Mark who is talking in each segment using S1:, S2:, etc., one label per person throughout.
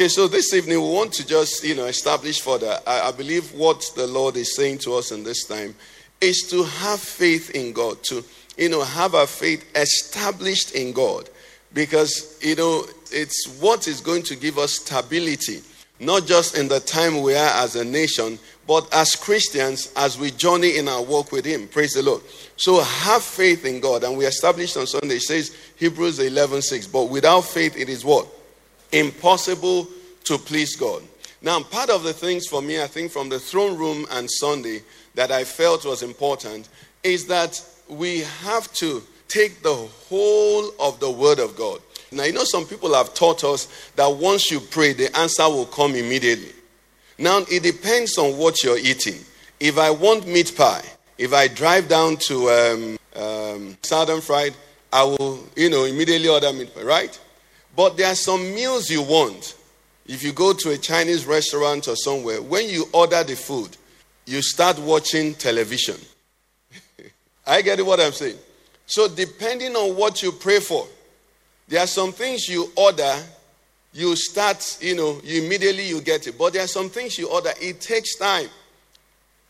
S1: Okay, so this evening we want to just, you know, establish further. I, I, believe what the Lord is saying to us in this time is to have faith in God, to, you know, have our faith established in God. Because, you know, it's what is going to give us stability, not just in the time we are as a nation, but as Christians as we journey in our walk with Him. Praise the Lord. So have faith in God. And we established on Sunday, it says Hebrews 11 6. But without faith, it is what? impossible to please God. Now, part of the things for me, I think, from the throne room and Sunday that I felt was important is that we have to take the whole of the Word of God. Now, you know, some people have taught us that once you pray, the answer will come immediately. Now, it depends on what you're eating. If I want meat pie, if I drive down to um, um, Southern Fried, I will, you know, immediately order meat pie, right? But there are some meals you want. If you go to a Chinese restaurant or somewhere, when you order the food, you start watching television. I get what I'm saying. So, depending on what you pray for, there are some things you order, you start, you know, you immediately you get it. But there are some things you order, it takes time.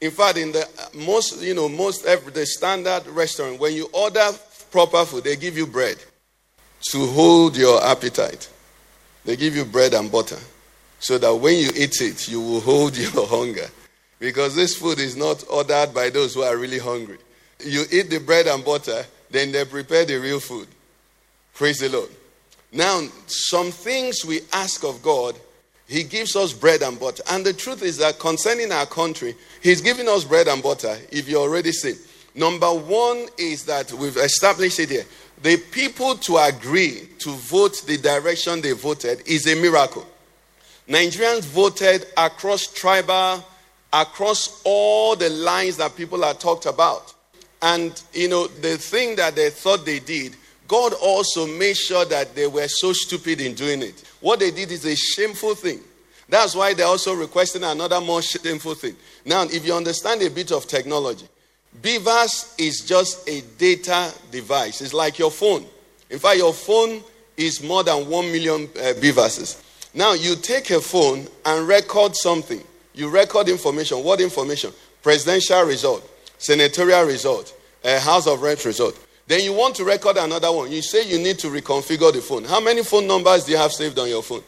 S1: In fact, in the uh, most, you know, most every the standard restaurant, when you order proper food, they give you bread to hold your appetite. They give you bread and butter so that when you eat it, you will hold your hunger. Because this food is not ordered by those who are really hungry. You eat the bread and butter, then they prepare the real food. Praise the Lord. Now, some things we ask of God, He gives us bread and butter. And the truth is that concerning our country, He's giving us bread and butter if you're already sick. Number one is that we've established it here the people to agree to vote the direction they voted is a miracle. Nigerians voted across tribal, across all the lines that people had talked about. And, you know, the thing that they thought they did, God also made sure that they were so stupid in doing it. What they did is a shameful thing. That's why they're also requesting another more shameful thing. Now, if you understand a bit of technology, BVAS is just a data device. It's like your phone. In fact, your phone is more than 1 million uh, BVASes. Now, you take a phone and record something. You record information. What information? Presidential result, senatorial result, uh, House of Reps result. Then you want to record another one. You say you need to reconfigure the phone. How many phone numbers do you have saved on your phone?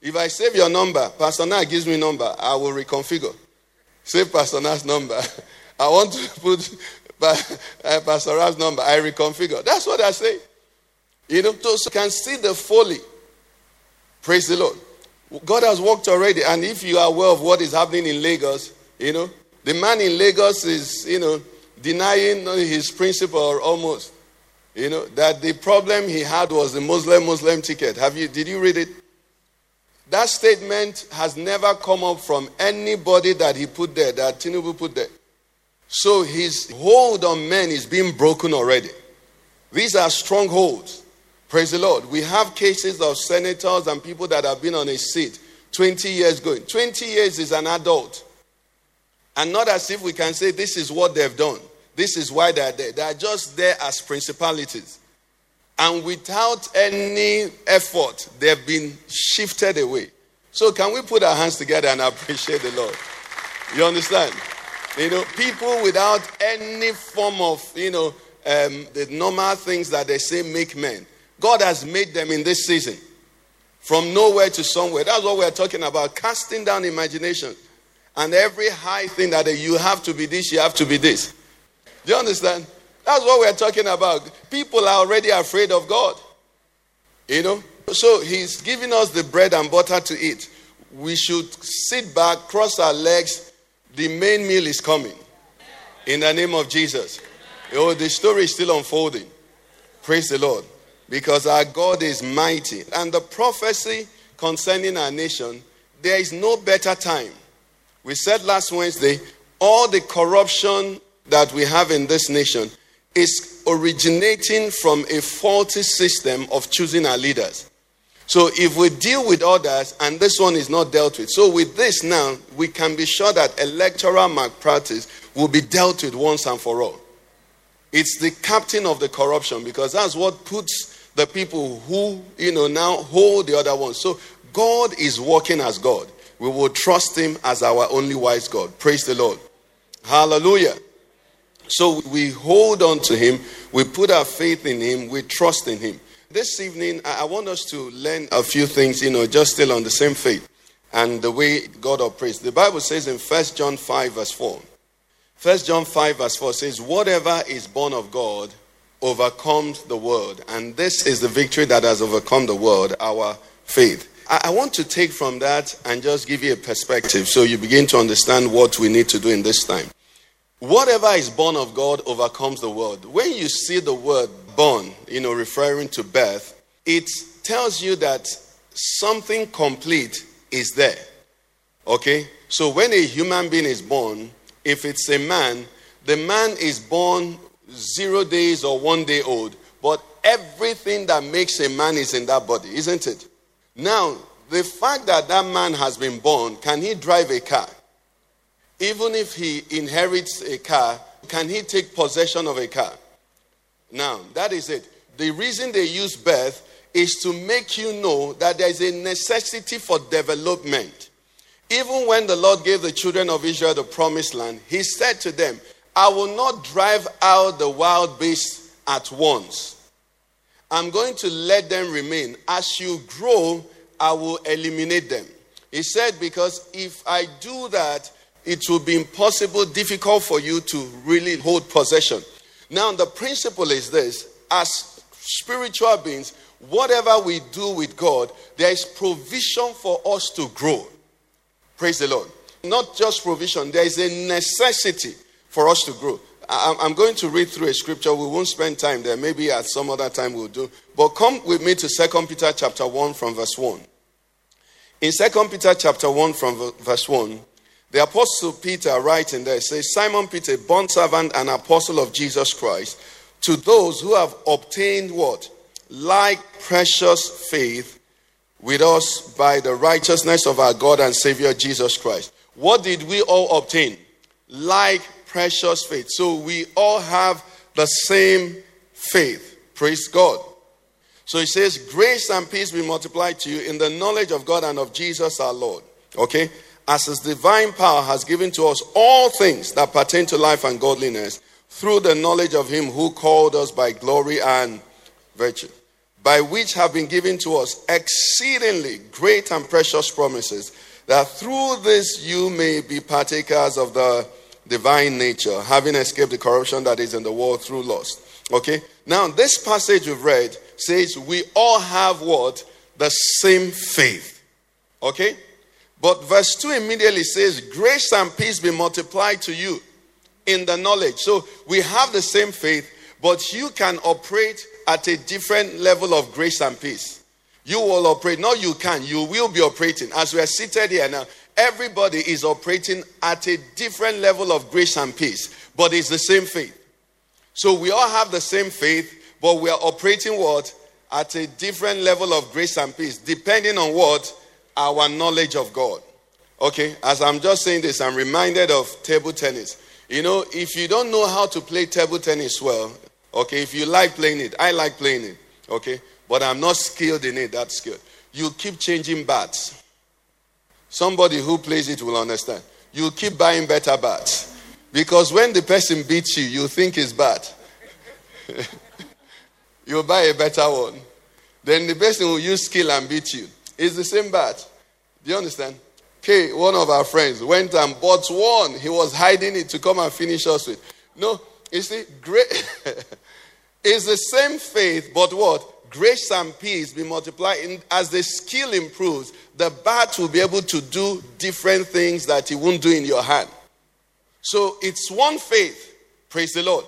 S1: If I save your number, Pastor Na gives me number, I will reconfigure. Save Pastor Na's number. I want to put uh, Pastor Rab's number. I reconfigure. That's what I say. You know, so you can see the folly. Praise the Lord. God has worked already. And if you are aware of what is happening in Lagos, you know, the man in Lagos is, you know, denying his principle almost. You know, that the problem he had was the Muslim Muslim ticket. Have you did you read it? That statement has never come up from anybody that he put there, that Tinubu put there. So his hold on men is being broken already. These are strongholds. Praise the Lord. We have cases of senators and people that have been on a seat 20 years going. 20 years is an adult. And not as if we can say this is what they've done. This is why they're there. They're just there as principalities. And without any effort, they've been shifted away. So, can we put our hands together and appreciate the Lord? You understand? You know, people without any form of, you know, um, the normal things that they say make men. God has made them in this season from nowhere to somewhere. That's what we're talking about casting down imagination. And every high thing that you have to be this, you have to be this. Do you understand? That's what we're talking about. People are already afraid of God. You know? So he's giving us the bread and butter to eat. We should sit back, cross our legs, the main meal is coming. In the name of Jesus. Oh, the story is still unfolding. Praise the Lord. Because our God is mighty. And the prophecy concerning our nation, there is no better time. We said last Wednesday, all the corruption that we have in this nation is originating from a faulty system of choosing our leaders. So if we deal with others and this one is not dealt with, so with this now, we can be sure that electoral malpractice will be dealt with once and for all. It's the captain of the corruption because that's what puts the people who, you know, now hold the other ones. So God is working as God. We will trust him as our only wise God. Praise the Lord. Hallelujah. So we hold on to him, we put our faith in him, we trust in him. This evening, I want us to learn a few things, you know, just still on the same faith and the way God operates. The Bible says in 1 John 5, verse 4. 1 John 5, verse 4 says, Whatever is born of God overcomes the world. And this is the victory that has overcome the world, our faith. I want to take from that and just give you a perspective so you begin to understand what we need to do in this time. Whatever is born of God overcomes the world. When you see the word born, you know, referring to birth, it tells you that something complete is there. Okay? So when a human being is born, if it's a man, the man is born zero days or one day old, but everything that makes a man is in that body, isn't it? Now, the fact that that man has been born, can he drive a car? Even if he inherits a car, can he take possession of a car? Now, that is it. The reason they use birth is to make you know that there is a necessity for development. Even when the Lord gave the children of Israel the promised land, He said to them, I will not drive out the wild beasts at once. I'm going to let them remain. As you grow, I will eliminate them. He said, Because if I do that, it will be impossible, difficult for you to really hold possession. Now, the principle is this as spiritual beings, whatever we do with God, there is provision for us to grow. Praise the Lord. Not just provision, there is a necessity for us to grow. I'm going to read through a scripture. We won't spend time there. Maybe at some other time we'll do. But come with me to Second Peter chapter 1 from verse 1. In Second Peter chapter 1 from verse 1, the apostle Peter writing there says, Simon Peter, bond servant and apostle of Jesus Christ, to those who have obtained what? Like precious faith with us by the righteousness of our God and Savior Jesus Christ. What did we all obtain? Like precious faith. So we all have the same faith. Praise God. So he says, Grace and peace be multiplied to you in the knowledge of God and of Jesus our Lord. Okay? as his divine power has given to us all things that pertain to life and godliness through the knowledge of him who called us by glory and virtue, by which have been given to us exceedingly great and precious promises, that through this you may be partakers of the divine nature, having escaped the corruption that is in the world through lust. Okay? Now, this passage we've read says we all have what? The same faith. Okay? But verse 2 immediately says, Grace and peace be multiplied to you in the knowledge. So we have the same faith, but you can operate at a different level of grace and peace. You will operate. No, you can. You will be operating. As we are seated here now, everybody is operating at a different level of grace and peace, but it's the same faith. So we all have the same faith, but we are operating what? At a different level of grace and peace, depending on what? our knowledge of God. Okay, as I'm just saying this, I'm reminded of table tennis. You know, if you don't know how to play table tennis well, okay, if you like playing it, I like playing it, okay, but I'm not skilled in it, that's good. You keep changing bats. Somebody who plays it will understand. You keep buying better bats. Because when the person beats you, you think it's bad. you buy a better one. Then the person will use skill and beat you. It's the same bat. Do you understand? Okay, one of our friends went and bought one. He was hiding it to come and finish us with. No, you see, great. it's the same faith, but what? Grace and peace be multiplied. In, as the skill improves, the bat will be able to do different things that he won't do in your hand. So it's one faith. Praise the Lord.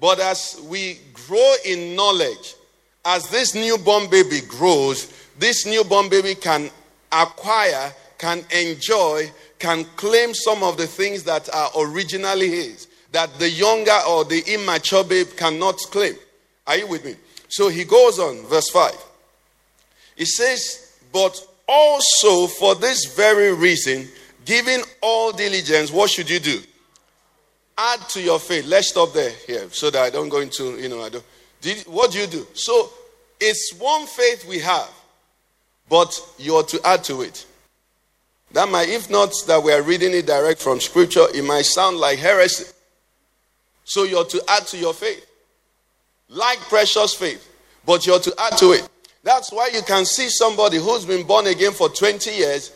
S1: But as we grow in knowledge, as this newborn baby grows, this newborn baby can acquire, can enjoy, can claim some of the things that are originally his, that the younger or the immature babe cannot claim. Are you with me? So he goes on, verse 5. He says, But also for this very reason, giving all diligence, what should you do? Add to your faith. Let's stop there here so that I don't go into, you know, I don't. Did, what do you do? So it's one faith we have, but you are to add to it. That might, if not that we are reading it direct from scripture, it might sound like heresy. So you're to add to your faith. Like precious faith, but you're to add to it. That's why you can see somebody who's been born again for 20 years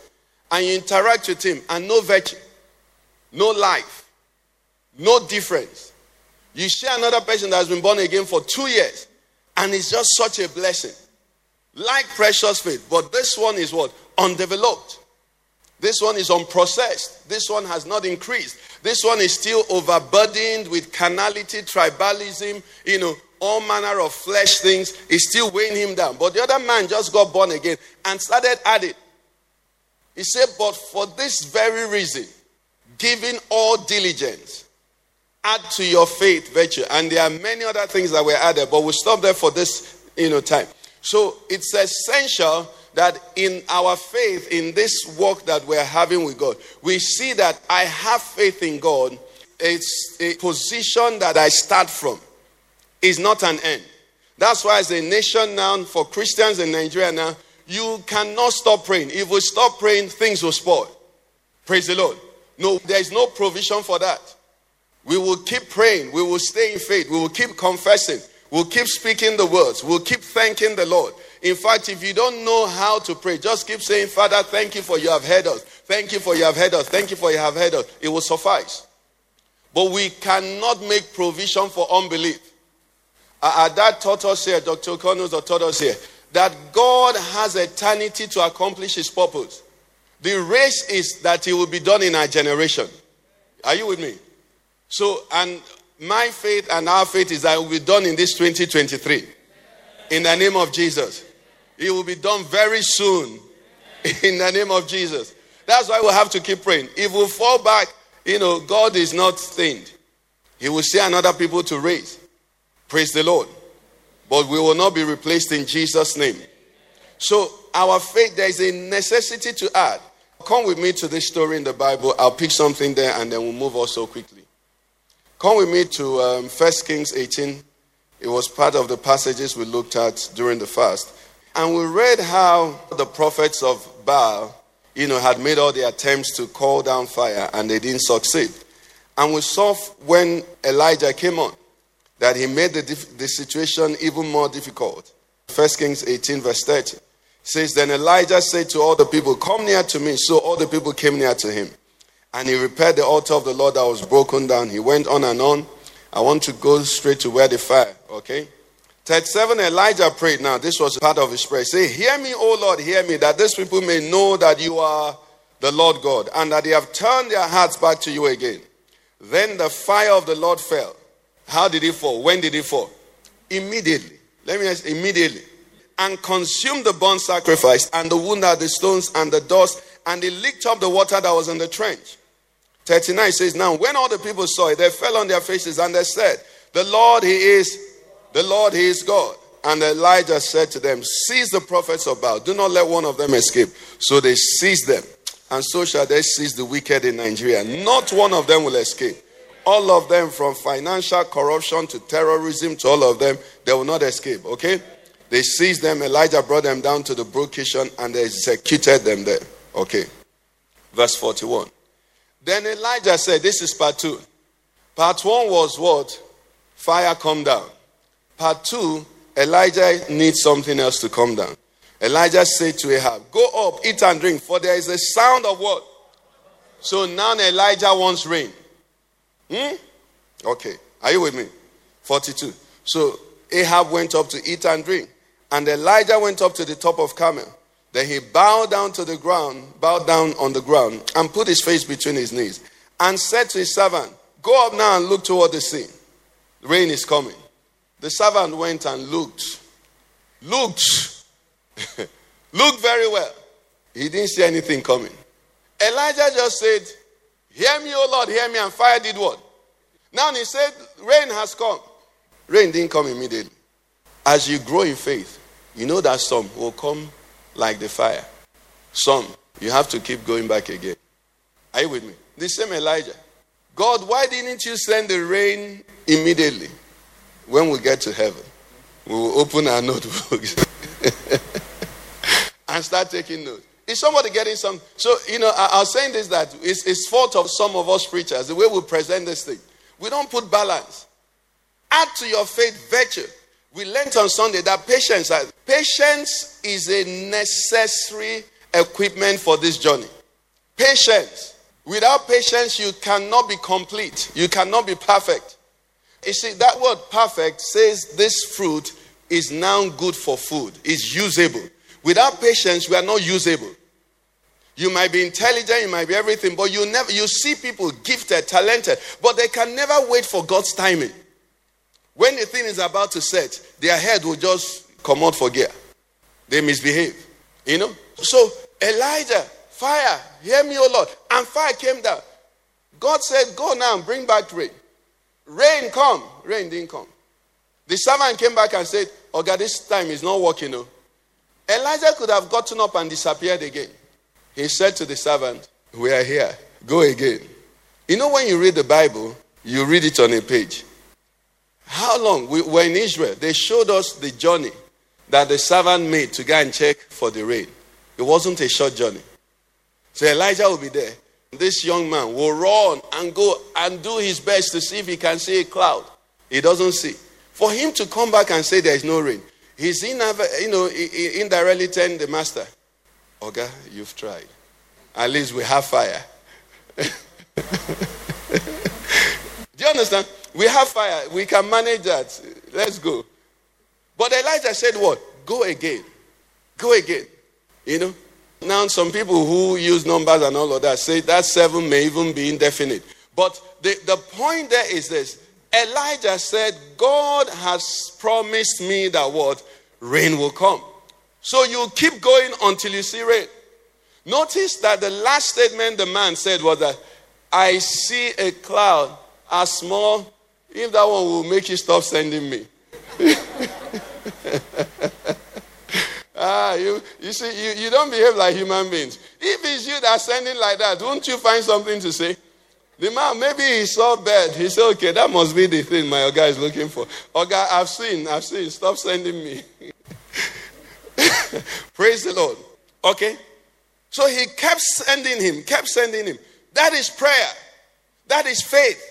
S1: and you interact with him and no virtue, no life, no difference. You share another person that has been born again for two years and it's just such a blessing. Like precious faith, but this one is what? Undeveloped. This one is unprocessed. This one has not increased. This one is still overburdened with carnality, tribalism, you know, all manner of flesh things. Is still weighing him down. But the other man just got born again and started adding. He said, But for this very reason, giving all diligence, add to your faith virtue. And there are many other things that were added, but we'll stop there for this you know, time. So it's essential that in our faith, in this work that we're having with God, we see that I have faith in God. It's a position that I start from, is not an end. That's why, as a nation now, for Christians in Nigeria now, you cannot stop praying. If we stop praying, things will spoil. Praise the Lord. No, there is no provision for that. We will keep praying. We will stay in faith. We will keep confessing. We'll keep speaking the words. We'll keep thanking the Lord. In fact, if you don't know how to pray, just keep saying, Father, thank you for you have heard us. Thank you for you have heard us. Thank you for you have heard us. It will suffice. But we cannot make provision for unbelief. Uh, uh, our dad taught us here, Dr. Connors taught us here, that God has eternity to accomplish his purpose. The race is that it will be done in our generation. Are you with me? So, and my faith and our faith is that it will be done in this 2023. In the name of Jesus. It will be done very soon in the name of Jesus. That's why we have to keep praying. If we fall back, you know, God is not stained. He will see another people to raise. Praise the Lord. But we will not be replaced in Jesus' name. So, our faith, there is a necessity to add. Come with me to this story in the Bible. I'll pick something there and then we'll move also quickly. Come with me to um, 1 Kings 18. It was part of the passages we looked at during the fast. And we read how the prophets of Baal, you know, had made all the attempts to call down fire and they didn't succeed. And we saw when Elijah came on that he made the, the situation even more difficult. 1 Kings 18, verse 30 says, Then Elijah said to all the people, Come near to me. So all the people came near to him. And he repaired the altar of the Lord that was broken down. He went on and on. I want to go straight to where the fire, okay? 37 Elijah prayed now. This was part of his prayer. Say, Hear me, O Lord, hear me, that these people may know that you are the Lord God, and that they have turned their hearts back to you again. Then the fire of the Lord fell. How did it fall? When did it fall? Immediately. Let me ask immediately. And consumed the burnt sacrifice, and the wood and the stones, and the dust, and they licked up the water that was in the trench. 39 says, Now when all the people saw it, they fell on their faces, and they said, The Lord, He is the Lord, He is God. And Elijah said to them, Seize the prophets of Baal. Do not let one of them escape. So they seized them. And so shall they seize the wicked in Nigeria. Not one of them will escape. All of them, from financial corruption to terrorism to all of them, they will not escape. Okay? They seized them. Elijah brought them down to the brook Kishon and they executed them there. Okay. Verse 41. Then Elijah said, This is part two. Part one was what? Fire come down. Part two, Elijah needs something else to come down. Elijah said to Ahab, Go up, eat and drink, for there is a sound of what? So now Elijah wants rain. Hmm? Okay. Are you with me? 42. So Ahab went up to eat and drink. And Elijah went up to the top of Carmel. Then he bowed down to the ground, bowed down on the ground, and put his face between his knees, and said to his servant, Go up now and look toward the sea. Rain is coming. The servant went and looked. Looked. looked very well. He didn't see anything coming. Elijah just said, Hear me, O Lord, hear me, and fire did what? Now he said, Rain has come. Rain didn't come immediately. As you grow in faith, you know that some will come like the fire. Some, you have to keep going back again. Are you with me? The same Elijah. God, why didn't you send the rain immediately when we get to heaven? We will open our notebooks and start taking notes. Is somebody getting some? So, you know, I, I was saying this that it's, it's fault of some of us preachers, the way we present this thing. We don't put balance. Add to your faith virtue. We learned on Sunday that patience, patience is a necessary equipment for this journey. Patience. Without patience, you cannot be complete. You cannot be perfect. You see, that word perfect says this fruit is now good for food, is usable. Without patience, we are not usable. You might be intelligent, you might be everything, but you never you see people gifted, talented, but they can never wait for God's timing. When the thing is about to set, their head will just come out for gear. They misbehave. You know? So Elijah, fire, hear me, O Lord. And fire came down. God said, Go now and bring back rain. Rain come. Rain didn't come. The servant came back and said, Oh God, this time is not working. No. Elijah could have gotten up and disappeared again. He said to the servant, We are here. Go again. You know, when you read the Bible, you read it on a page. How long? We were in Israel. They showed us the journey that the servant made to go and check for the rain. It wasn't a short journey. So Elijah will be there. This young man will run and go and do his best to see if he can see a cloud. He doesn't see. For him to come back and say there is no rain, he's in, you know, indirectly telling the master, Oga, you've tried. At least we have fire. Do you understand? We have fire. We can manage that. Let's go. But Elijah said, What? Go again. Go again. You know? Now, some people who use numbers and all of that say that seven may even be indefinite. But the, the point there is this Elijah said, God has promised me that what? Rain will come. So you keep going until you see rain. Notice that the last statement the man said was that I see a cloud as small, if that one will make you stop sending me. ah, you, you see, you, you don't behave like human beings. If it's you that's sending like that, won't you find something to say? The man, maybe he saw bad. He said, okay, that must be the thing my guy is looking for. Okay, I've seen, I've seen. Stop sending me. Praise the Lord. Okay? So he kept sending him, kept sending him. That is prayer. That is faith.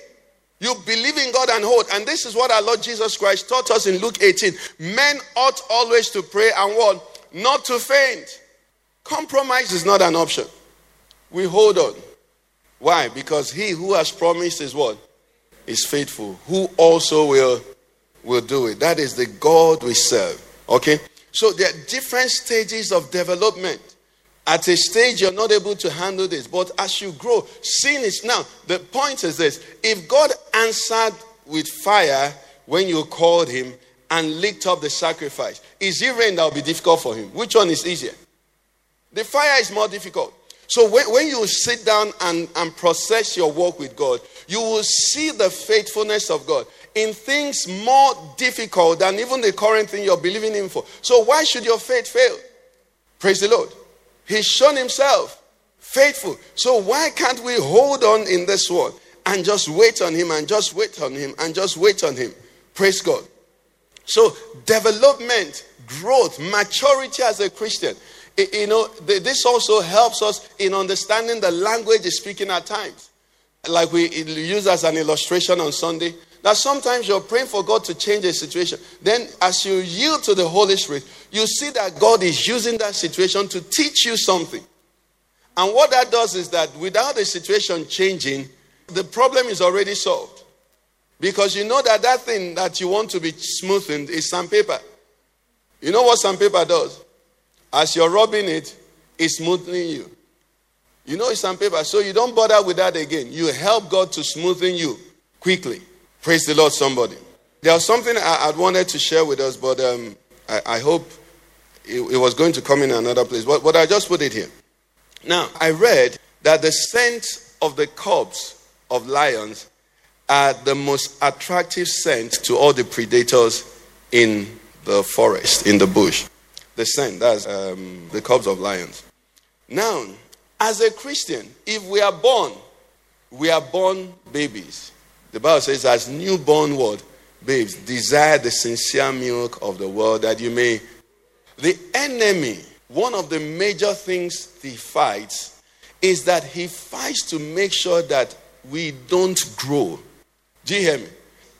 S1: You believe in God and hold. And this is what our Lord Jesus Christ taught us in Luke 18. Men ought always to pray and what? Not to faint. Compromise is not an option. We hold on. Why? Because he who has promised is what? Is faithful. Who also will will do it. That is the God we serve. Okay? So there are different stages of development. At a stage, you're not able to handle this. But as you grow, sin is now. The point is this if God answered with fire when you called him and licked up the sacrifice, is it rain that will be difficult for him? Which one is easier? The fire is more difficult. So when, when you sit down and, and process your work with God, you will see the faithfulness of God in things more difficult than even the current thing you're believing Him for. So why should your faith fail? Praise the Lord. He's shown Himself faithful. So why can't we hold on in this world and just wait on Him and just wait on Him and just wait on Him? Praise God. So development, growth, maturity as a Christian. You know, this also helps us in understanding the language he's speaking at times. Like we use as an illustration on Sunday, that sometimes you're praying for God to change a situation. Then, as you yield to the Holy Spirit, you see that God is using that situation to teach you something. And what that does is that without the situation changing, the problem is already solved. Because you know that that thing that you want to be smoothened is sandpaper. You know what sandpaper does? As you're rubbing it, it's smoothing you. You know it's sandpaper, so you don't bother with that again. You help God to smoothen you quickly. Praise the Lord, somebody. There was something I, I wanted to share with us, but um, I, I, hope it, it, was going to come in another place. But, but I just put it here. Now, I read that the scent of the cubs of lions are the most attractive scent to all the predators in the forest, in the bush. The scent, that's um, the cubs of lions. Now, as a Christian, if we are born, we are born babies. The Bible says, as newborn what? Babes, desire the sincere milk of the world that you may. The enemy, one of the major things he fights is that he fights to make sure that we don't grow. Do you hear me?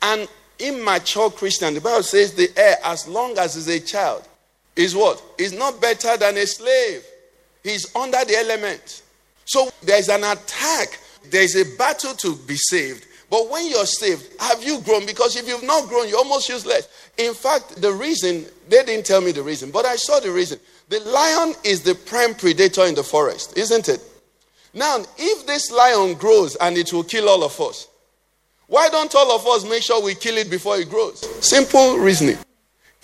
S1: An immature Christian, the Bible says the heir, as long as he's a child, is what? Is not better than a slave. He's under the element. So there's an attack, there's a battle to be saved. But when you're saved, have you grown? Because if you've not grown, you're almost useless. In fact, the reason, they didn't tell me the reason, but I saw the reason. The lion is the prime predator in the forest, isn't it? Now, if this lion grows and it will kill all of us, why don't all of us make sure we kill it before it grows? Simple reasoning.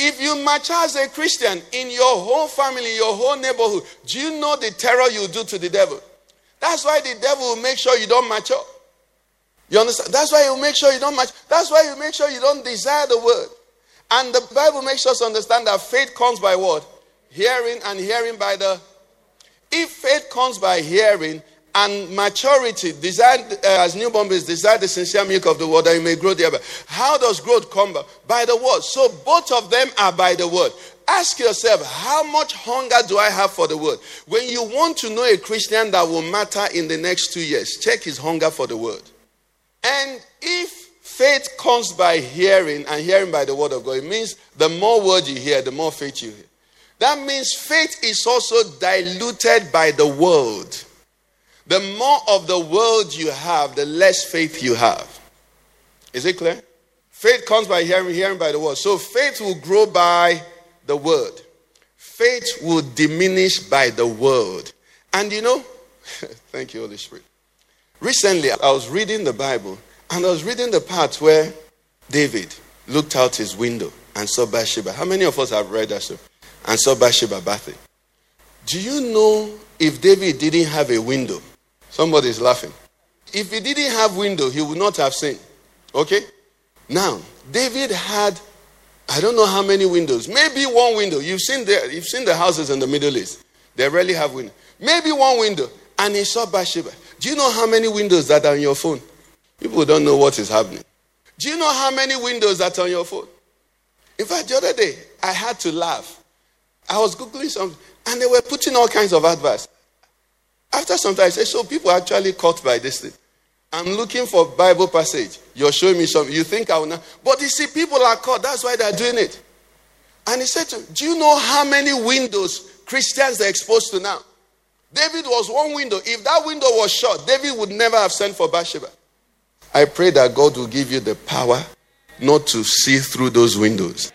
S1: If you mature as a Christian in your whole family, your whole neighborhood, do you know the terror you do to the devil? That's why the devil will make sure you don't mature. You understand? That's why you make sure you don't match. That's why you make sure you don't desire the word. And the Bible makes us understand that faith comes by what? Hearing and hearing by the. If faith comes by hearing and maturity, desire uh, as newborn babies, desire the sincere milk of the word that you may grow thereby. How does growth come by? By the word. So both of them are by the word. Ask yourself, how much hunger do I have for the word? When you want to know a Christian that will matter in the next two years, check his hunger for the word. And if faith comes by hearing and hearing by the word of God, it means the more word you hear, the more faith you hear. That means faith is also diluted by the world. The more of the world you have, the less faith you have. Is it clear? Faith comes by hearing, hearing by the word. So faith will grow by the word. Faith will diminish by the word. And you know, thank you, Holy Spirit. Recently, I was reading the Bible and I was reading the part where David looked out his window and saw Bathsheba. How many of us have read that story? And saw Bathsheba bathing. Do you know if David didn't have a window? Somebody is laughing. If he didn't have window, he would not have seen. Okay? Now, David had I don't know how many windows. Maybe one window. You've seen the, you've seen the houses in the Middle East. They rarely have window. Maybe one window. And he saw Bathsheba. Do you know how many windows that are on your phone? People don't know what is happening. Do you know how many windows that are on your phone? In fact, the other day, I had to laugh. I was Googling something, and they were putting all kinds of advice. After some time, I said, So people are actually caught by this thing. I'm looking for Bible passage. You're showing me something. You think I will not. But you see, people are caught. That's why they're doing it. And he said to Do you know how many windows Christians are exposed to now? David was one window. If that window was shut, David would never have sent for Bathsheba. I pray that God will give you the power not to see through those windows.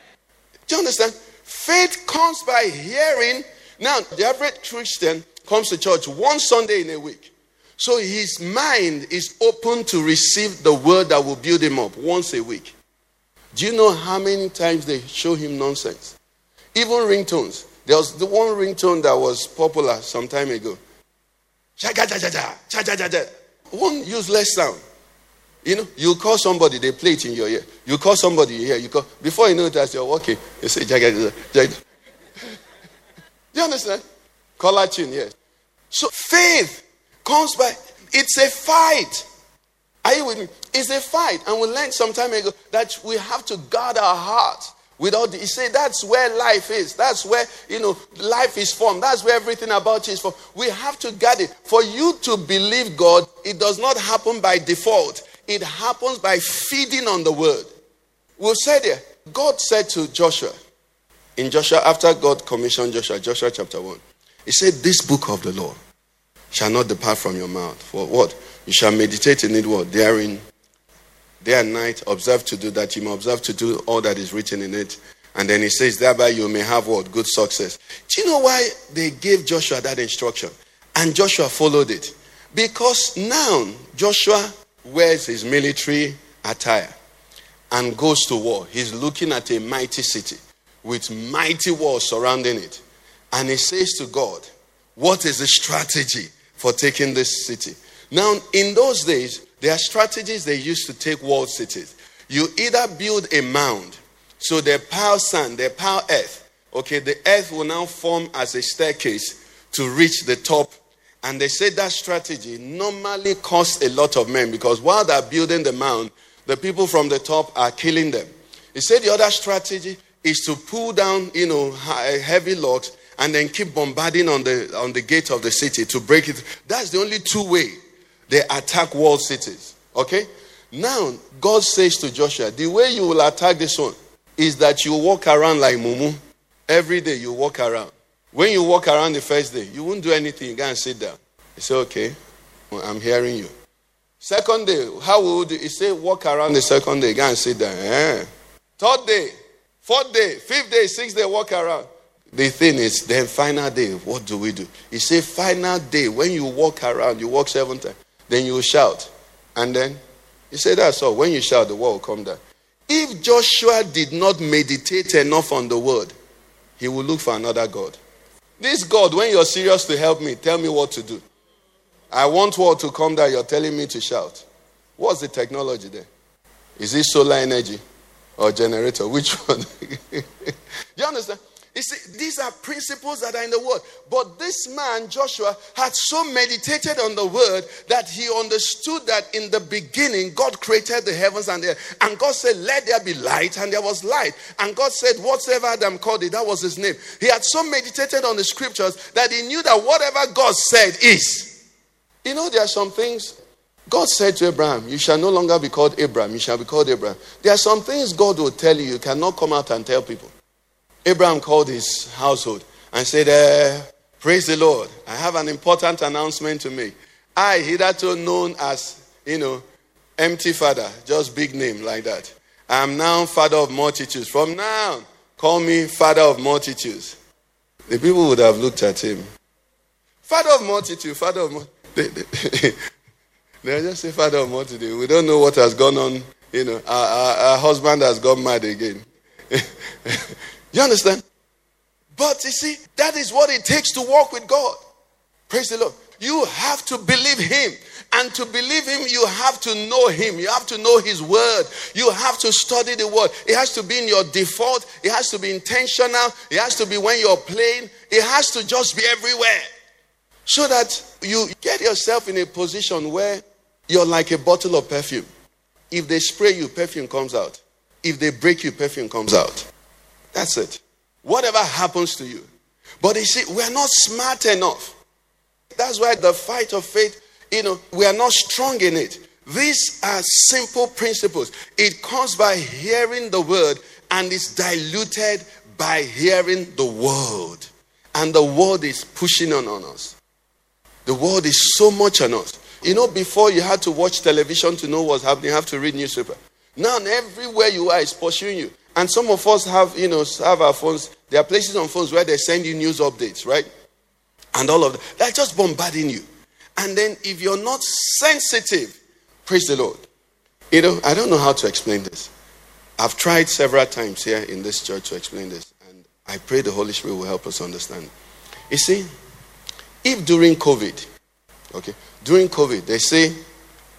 S1: Do you understand? Faith comes by hearing. Now, the average Christian comes to church one Sunday in a week. So his mind is open to receive the word that will build him up once a week. Do you know how many times they show him nonsense? Even ringtones. There was the one ringtone that was popular some time ago. One useless sound. You know, you call somebody, they play it in your ear. You call somebody here, you call before you know it as you're walking, you say oh, jaga. Do you understand? Collar yes. So faith comes by it's a fight. Are you with me? It's a fight. And we learned some time ago that we have to guard our hearts Without the, he said that's where life is. That's where you know life is formed. That's where everything about you is formed. We have to guard it. For you to believe God, it does not happen by default. It happens by feeding on the word. We'll say there. God said to Joshua in Joshua after God commissioned Joshua, Joshua chapter one. He said, "This book of the law shall not depart from your mouth. For what you shall meditate in it. What therein day and night, observe to do that. You may observe to do all that is written in it. And then he says, thereby you may have what? Good success. Do you know why they gave Joshua that instruction? And Joshua followed it. Because now Joshua wears his military attire and goes to war. He's looking at a mighty city with mighty walls surrounding it. And he says to God, What is the strategy for taking this city. Now, in those days, there are strategies they used to take walled cities. You either build a mound, so they pile sand, they pile earth. Okay, the earth will now form as a staircase to reach the top. And they say that strategy normally costs a lot of men because while they're building the mound, the people from the top are killing them. He said the other strategy is to pull down, you know, heavy logs and then keep bombarding on the on the gate of the city to break it. That's the only two way they attack walled cities. Okay? Now, God says to Joshua, the way you will attack this one is that you walk around like Mumu. Every day you walk around. When you walk around the first day, you won't do anything. You go and sit down. He said, okay, well, I'm hearing you. Second day, how would he say walk around the second day, go and sit down? Eh. Third day, fourth day, fifth day, sixth day, walk around. The thing is, then final day, what do we do? He said, final day, when you walk around, you walk seven times, then you shout. And then he said, that's all. When you shout, the wall will come down. If Joshua did not meditate enough on the word, he will look for another God. This God, when you're serious to help me, tell me what to do. I want word to come down, you're telling me to shout. What's the technology there? Is it solar energy or generator? Which one? Do you understand? You see, these are principles that are in the word. But this man, Joshua, had so meditated on the word that he understood that in the beginning, God created the heavens and the earth. And God said, Let there be light, and there was light. And God said, Whatsoever Adam called it, that was his name. He had so meditated on the scriptures that he knew that whatever God said is. You know, there are some things God said to Abraham, You shall no longer be called Abram, you shall be called Abraham. There are some things God will tell you, you cannot come out and tell people. Abraham called his household and said, uh, Praise the Lord. I have an important announcement to make. I, hitherto known as, you know, empty father, just big name like that. I am now father of multitudes. From now, call me father of multitudes. The people would have looked at him. Father of multitude, father of multitude. They, just say father of multitude. We don't know what has gone on. You know, our, our, our husband has gone mad again. You understand? But you see, that is what it takes to walk with God. Praise the Lord. You have to believe Him. And to believe Him, you have to know Him. You have to know His Word. You have to study the Word. It has to be in your default. It has to be intentional. It has to be when you're playing. It has to just be everywhere. So that you get yourself in a position where you're like a bottle of perfume. If they spray you, perfume comes out. If they break you, perfume comes out. That's it. Whatever happens to you. But you see, we're not smart enough. That's why the fight of faith, you know, we are not strong in it. These are simple principles. It comes by hearing the word and it's diluted by hearing the word. And the world is pushing on, on us. The world is so much on us. You know, before you had to watch television to know what's happening, you have to read newspaper. Now, everywhere you are is pursuing you. And some of us have, you know, have our phones. There are places on phones where they send you news updates, right? And all of that. They're just bombarding you. And then if you're not sensitive, praise the Lord. You know, I don't know how to explain this. I've tried several times here in this church to explain this. And I pray the Holy Spirit will help us understand. You see, if during COVID, okay, during COVID, they say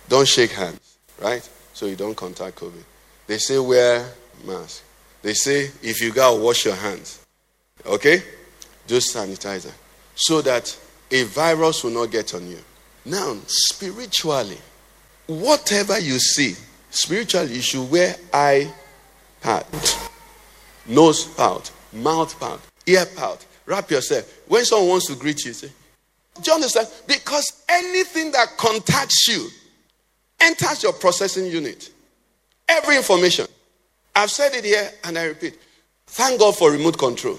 S1: don't shake hands, right? So you don't contact COVID. They say wear mask. They say if you go wash your hands, okay, just sanitizer, so that a virus will not get on you. Now, spiritually, whatever you see, spiritually, you should wear eye pad, nose pout, mouth pout, ear pout. Wrap yourself. When someone wants to greet you, say, Do you understand? Because anything that contacts you enters your processing unit. Every information. I've said it here and I repeat. Thank God for remote control.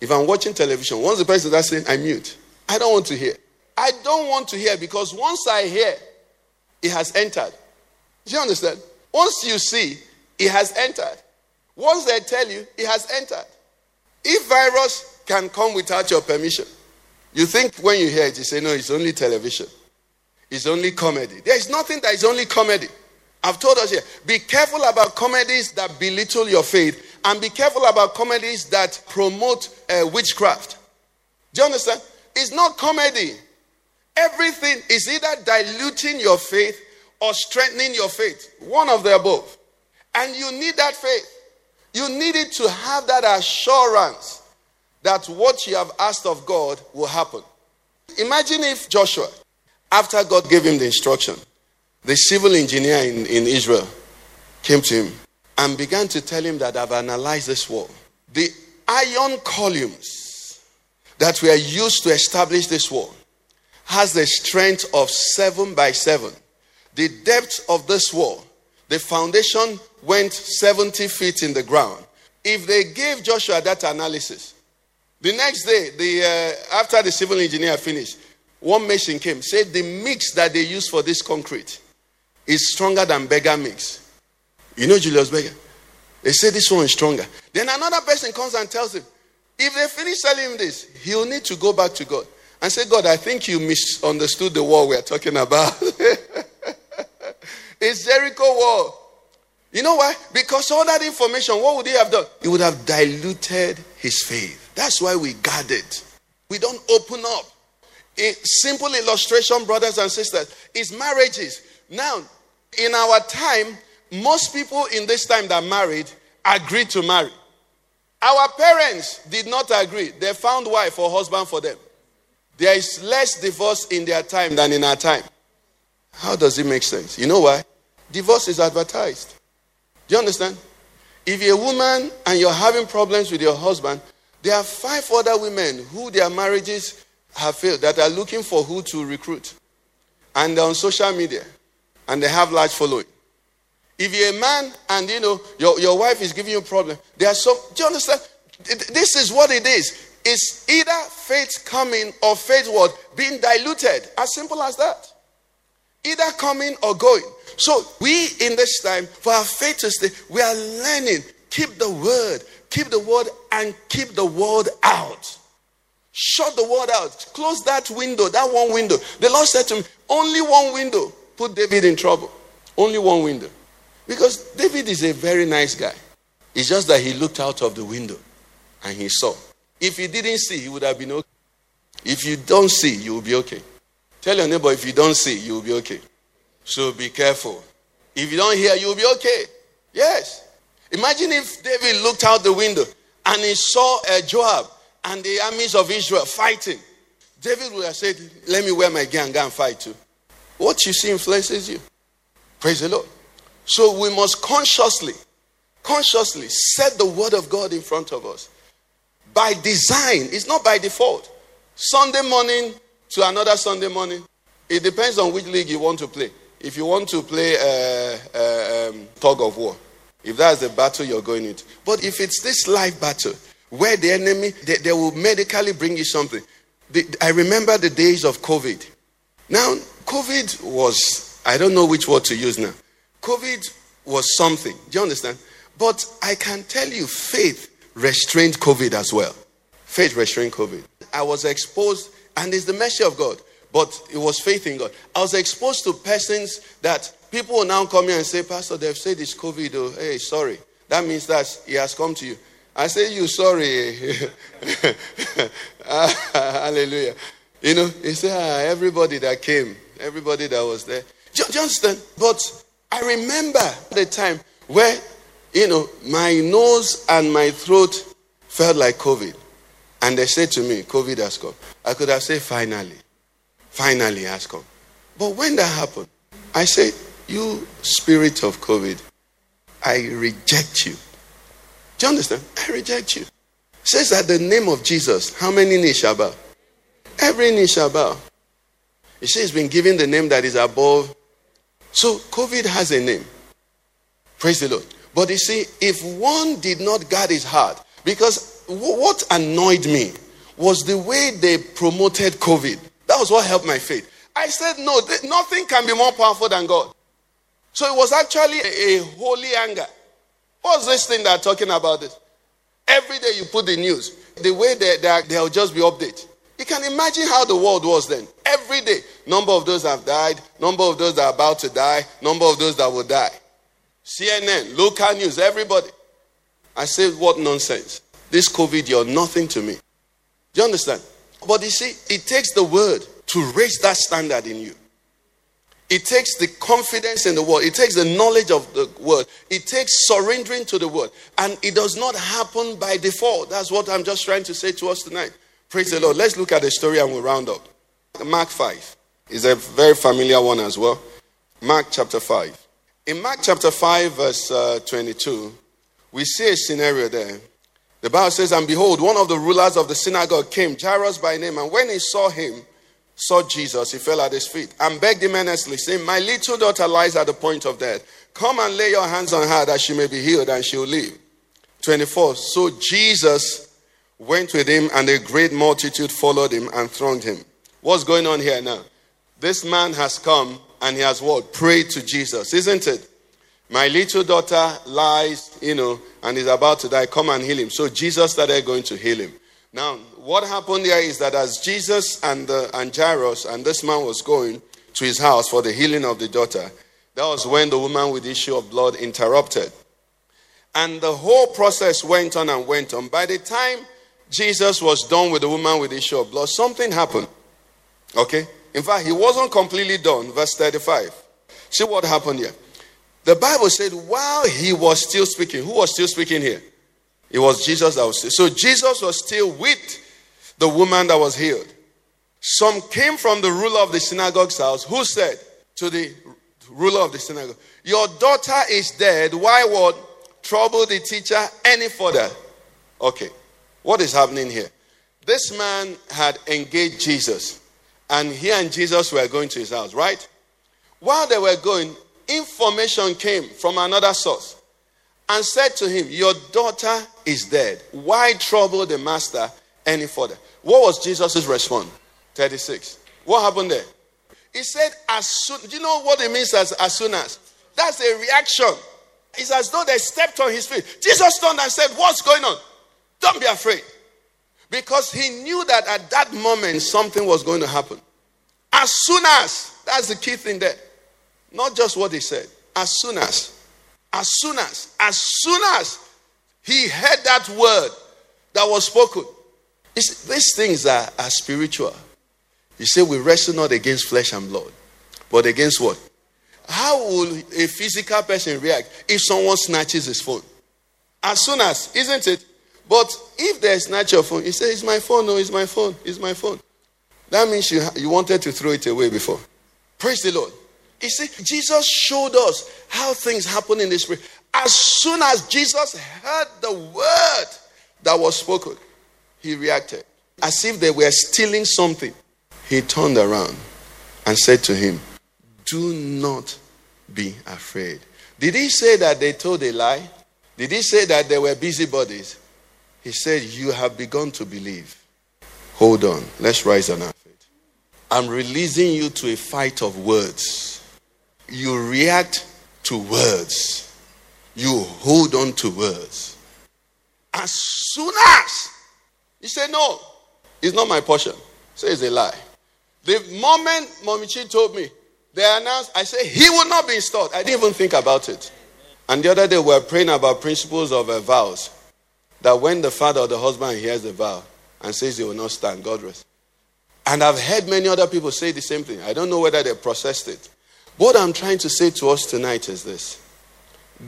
S1: If I'm watching television, once the person that's saying, I mute. I don't want to hear. I don't want to hear because once I hear, it has entered. Do you understand? Once you see, it has entered. Once they tell you, it has entered. If virus can come without your permission, you think when you hear it, you say, no, it's only television. It's only comedy. There is nothing that is only comedy. I've told us here be careful about comedies that belittle your faith, and be careful about comedies that promote uh, witchcraft. Do you understand? It's not comedy. Everything is either diluting your faith or strengthening your faith. One of the above. And you need that faith. You need it to have that assurance that what you have asked of God will happen. Imagine if Joshua, after God gave him the instruction, the civil engineer in, in Israel came to him and began to tell him that I've analyzed this wall. The iron columns that were used to establish this wall has the strength of seven by seven. The depth of this wall, the foundation went 70 feet in the ground. If they gave Joshua that analysis, the next day, the, uh, after the civil engineer finished, one mason came, said the mix that they use for this concrete is stronger than Berger mix. You know Julius Berger? They say this one is stronger. Then another person comes and tells him, if they finish telling him this, he'll need to go back to God and say, God, I think you misunderstood the wall we're talking about. it's Jericho wall. You know why? Because all that information, what would he have done? He would have diluted his faith. That's why we guard it. We don't open up. A simple illustration, brothers and sisters, is marriages. Now, in our time, most people in this time that married agreed to marry. Our parents did not agree. They found wife or husband for them. There is less divorce in their time than in our time. How does it make sense? You know why? Divorce is advertised. Do you understand? If you're a woman and you're having problems with your husband, there are five other women who their marriages have failed that are looking for who to recruit. And on social media and they have large following. If you're a man and you know your, your wife is giving you a problem, there are some do you understand? This is what it is. It's either faith coming or faith what being diluted. As simple as that. Either coming or going. So we in this time, for our faith to stay, we are learning. Keep the word, keep the word, and keep the word out. Shut the word out. Close that window, that one window. The Lord said to me, only one window put David in trouble. Only one window. Because David is a very nice guy. It's just that he looked out of the window and he saw. If he didn't see, he would have been okay. If you don't see, you will be okay. Tell your neighbor, if you don't see, you will be okay. So be careful. If you don't hear, you will be okay. Yes. Imagine if David looked out the window and he saw a Joab and the armies of Israel fighting. David would have said, Let me wear my gear and go and fight too. What you see influences you. Praise the Lord. So we must consciously, consciously set the word of God in front of us. By design, it's not by default. Sunday morning to another Sunday morning. It depends on which league you want to play. If you want to play uh, uh, um, tug of war, if that's the battle you're going into. But if it's this life battle where the enemy, they, they will medically bring you something. The, I remember the days of COVID. Now, COVID was, I don't know which word to use now. COVID was something. Do you understand? But I can tell you, faith restrained COVID as well. Faith restrained COVID. I was exposed, and it's the mercy of God, but it was faith in God. I was exposed to persons that people will now come here and say, Pastor, they've said it's COVID. Oh, hey, sorry. That means that he has come to you. I say, You sorry. hallelujah. You know, he said, ah, Everybody that came, everybody that was there. Understand? But I remember the time where, you know, my nose and my throat felt like COVID. And they said to me, COVID has come. I could have said, finally. Finally has come. But when that happened, I said, You spirit of COVID, I reject you. Do you understand? I reject you. It says that the name of Jesus, how many knees shall bow? Every knee shall bow. It says been given the name that is above so COVID has a name. Praise the Lord. But you see, if one did not guard his heart, because what annoyed me was the way they promoted COVID. That was what helped my faith. I said, no, nothing can be more powerful than God. So it was actually a, holy anger. What's this thing they're talking about? This? Every day you put the news, the way they, they, they'll just be updated. You can imagine how the world was then. Every day, number of those have died, number of those that are about to die, number of those that will die. CNN, local news, everybody. I say, what nonsense. This COVID, you're nothing to me. Do you understand? But you see, it takes the word to raise that standard in you. It takes the confidence in the word. It takes the knowledge of the word. It takes surrendering to the word. And it does not happen by default. That's what I'm just trying to say to us tonight. Praise the Lord. Let's look at the story and we'll round up. Mark 5 is a very familiar one as well. Mark chapter 5. In Mark chapter 5, verse uh, 22, we see a scenario there. The Bible says, And behold, one of the rulers of the synagogue came, Jairus by name, and when he saw him, saw Jesus, he fell at his feet and begged him earnestly, saying, My little daughter lies at the point of death. Come and lay your hands on her that she may be healed and she'll live. 24. So Jesus went with him, and a great multitude followed him and thronged him. What's going on here now? This man has come and he has what? Prayed to Jesus, isn't it? My little daughter lies, you know, and is about to die. Come and heal him. So Jesus started going to heal him. Now, what happened there is that as Jesus and, the, and Jairus and this man was going to his house for the healing of the daughter, that was when the woman with the issue of blood interrupted. And the whole process went on and went on. By the time Jesus was done with the woman with the issue of blood, something happened. Okay? In fact, he wasn't completely done. Verse 35. See what happened here. The Bible said, while he was still speaking, who was still speaking here? It was Jesus that was. So Jesus was still with the woman that was healed. Some came from the ruler of the synagogue's house who said to the ruler of the synagogue, Your daughter is dead. Why would trouble the teacher any further? Okay, what is happening here? This man had engaged Jesus, and he and Jesus were going to his house, right? While they were going, information came from another source and said to him, Your daughter is dead. Why trouble the master any further? What was Jesus' response? 36. What happened there? He said, as soon, do you know what it means as, as soon as? That's a reaction. It's as though they stepped on his feet. Jesus turned and said, What's going on? Don't be afraid. Because he knew that at that moment something was going to happen. As soon as, that's the key thing there. Not just what he said. As soon as. As soon as, as soon as he heard that word that was spoken, these things are, are spiritual. You say we wrestle not against flesh and blood, but against what? How will a physical person react if someone snatches his phone? As soon as, isn't it? But if they snatch your phone, you say, It's my phone. No, it's my phone. It's my phone. That means you, you wanted to throw it away before. Praise the Lord. You see, Jesus showed us how things happen in the spirit. As soon as Jesus heard the word that was spoken, he reacted as if they were stealing something. He turned around and said to him, Do not be afraid. Did he say that they told a lie? Did he say that they were busybodies? He said, You have begun to believe. Hold on. Let's rise on our feet. I'm releasing you to a fight of words you react to words, you hold on to words. As soon as you say, No, it's not my portion, say it's a lie. The moment Momichi told me, they announced, I said, He will not be installed. I didn't even think about it. And the other day, we were praying about principles of uh, vows. That when the father or the husband hears the vow and says he will not stand, God rest. And I've heard many other people say the same thing. I don't know whether they processed it. What I'm trying to say to us tonight is this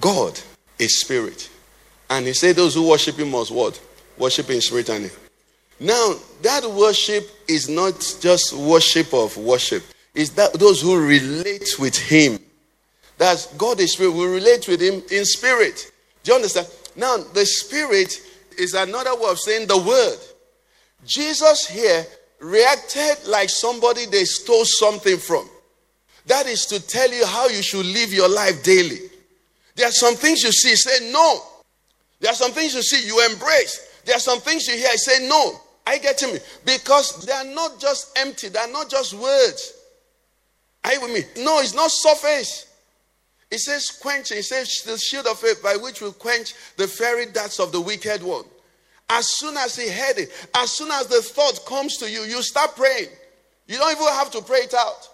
S1: God is spirit. And he said those who worship him must what? Worship in spirit and now that worship is not just worship of worship. It's that those who relate with him. That's God is spirit. We relate with him in spirit. Do you understand? Now the spirit is another way of saying the word. Jesus here reacted like somebody they stole something from. That is to tell you how you should live your life daily. There are some things you see, say no. There are some things you see, you embrace. There are some things you hear, say no. I get me? Because they are not just empty, they are not just words. Are you with me? No, it's not surface. It says quench, it says the shield of faith by which will quench the fiery darts of the wicked one. As soon as he heard it, as soon as the thought comes to you, you start praying. You don't even have to pray it out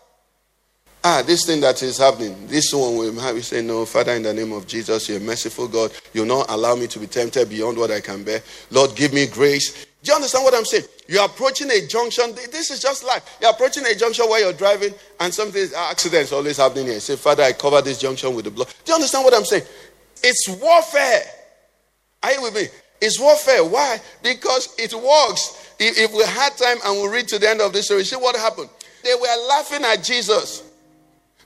S1: ah, this thing that is happening, this one will have you say, No, Father, in the name of Jesus, you're merciful God. You'll not allow me to be tempted beyond what I can bear. Lord, give me grace. Do you understand what I'm saying? You're approaching a junction. This is just life. You're approaching a junction where you're driving and something, uh, accidents always happening here. Say, Father, I cover this junction with the blood. Do you understand what I'm saying? It's warfare. Are you with me? It's warfare. Why? Because it works. If, if we had time and we read to the end of this story, see what happened. They were laughing at Jesus.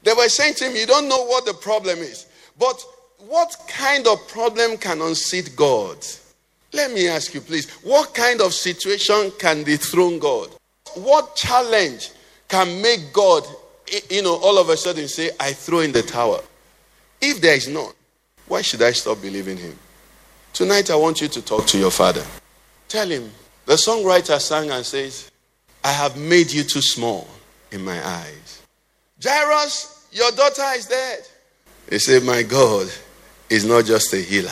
S1: They were saying to him, You don't know what the problem is. But what kind of problem can unseat God? Let me ask you, please. What kind of situation can dethrone God? What challenge can make God, you know, all of a sudden say, I throw in the tower? If there is none, why should I stop believing Him? Tonight, I want you to talk to your father. Tell him, the songwriter sang and says, I have made you too small in my eyes. Jairus, your daughter is dead. He said, My God is not just a healer,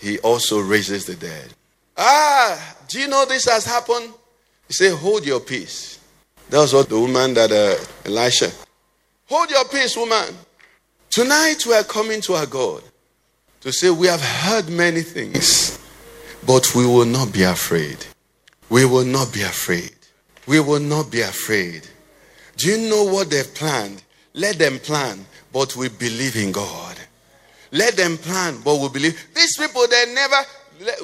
S1: he also raises the dead. Ah, do you know this has happened? He said, Hold your peace. That was what the woman that uh, Elisha. Hold your peace, woman. Tonight we are coming to our God to say, We have heard many things, but we will not be afraid. We will not be afraid. We will not be afraid. Do you know what they've planned? Let them plan, but we believe in God. Let them plan, but we believe. These people, they never.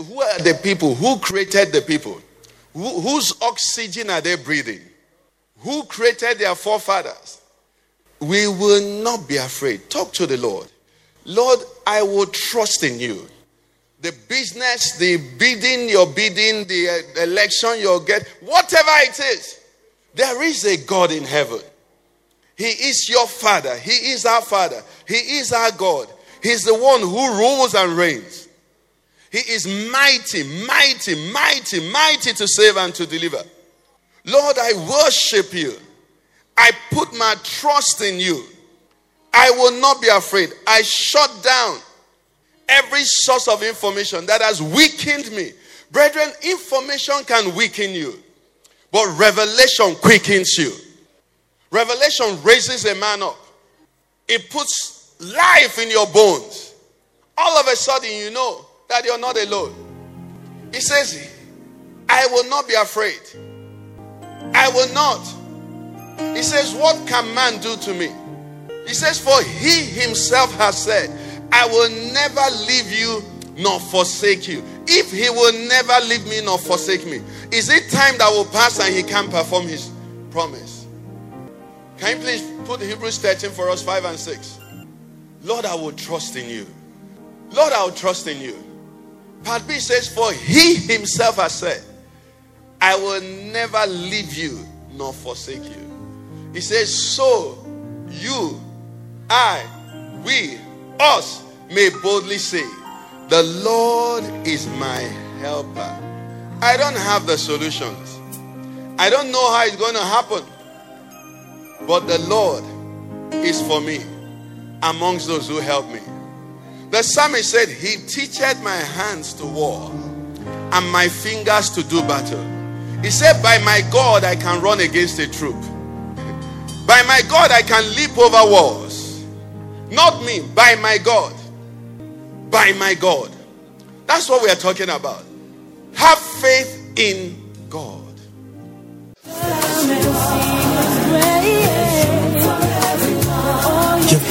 S1: Who are the people? Who created the people? Who, whose oxygen are they breathing? Who created their forefathers? We will not be afraid. Talk to the Lord. Lord, I will trust in you. The business, the bidding, your bidding, the uh, election you'll get, whatever it is, there is a God in heaven. He is your Father. He is our Father. He is our God. He's the one who rules and reigns. He is mighty, mighty, mighty, mighty to save and to deliver. Lord, I worship you. I put my trust in you. I will not be afraid. I shut down every source of information that has weakened me. Brethren, information can weaken you, but revelation quickens you. Revelation raises a man up, it puts life in your bones. All of a sudden, you know that you're not alone. He says, I will not be afraid. I will not. He says, What can man do to me? He says, For he himself has said, I will never leave you nor forsake you. If he will never leave me nor forsake me, is it time that will pass and he can perform his promise? Can you please put Hebrews 13 for us, 5 and 6? Lord, I will trust in you. Lord, I will trust in you. Part B says, For he himself has said, I will never leave you nor forsake you. He says, So you, I, we, us may boldly say, The Lord is my helper. I don't have the solutions. I don't know how it's going to happen. But the Lord is for me amongst those who help me. The psalmist said, He teacheth my hands to war and my fingers to do battle. He said, By my God, I can run against a troop. By my God, I can leap over walls. Not me, by my God. By my God. That's what we are talking about. Have faith in God.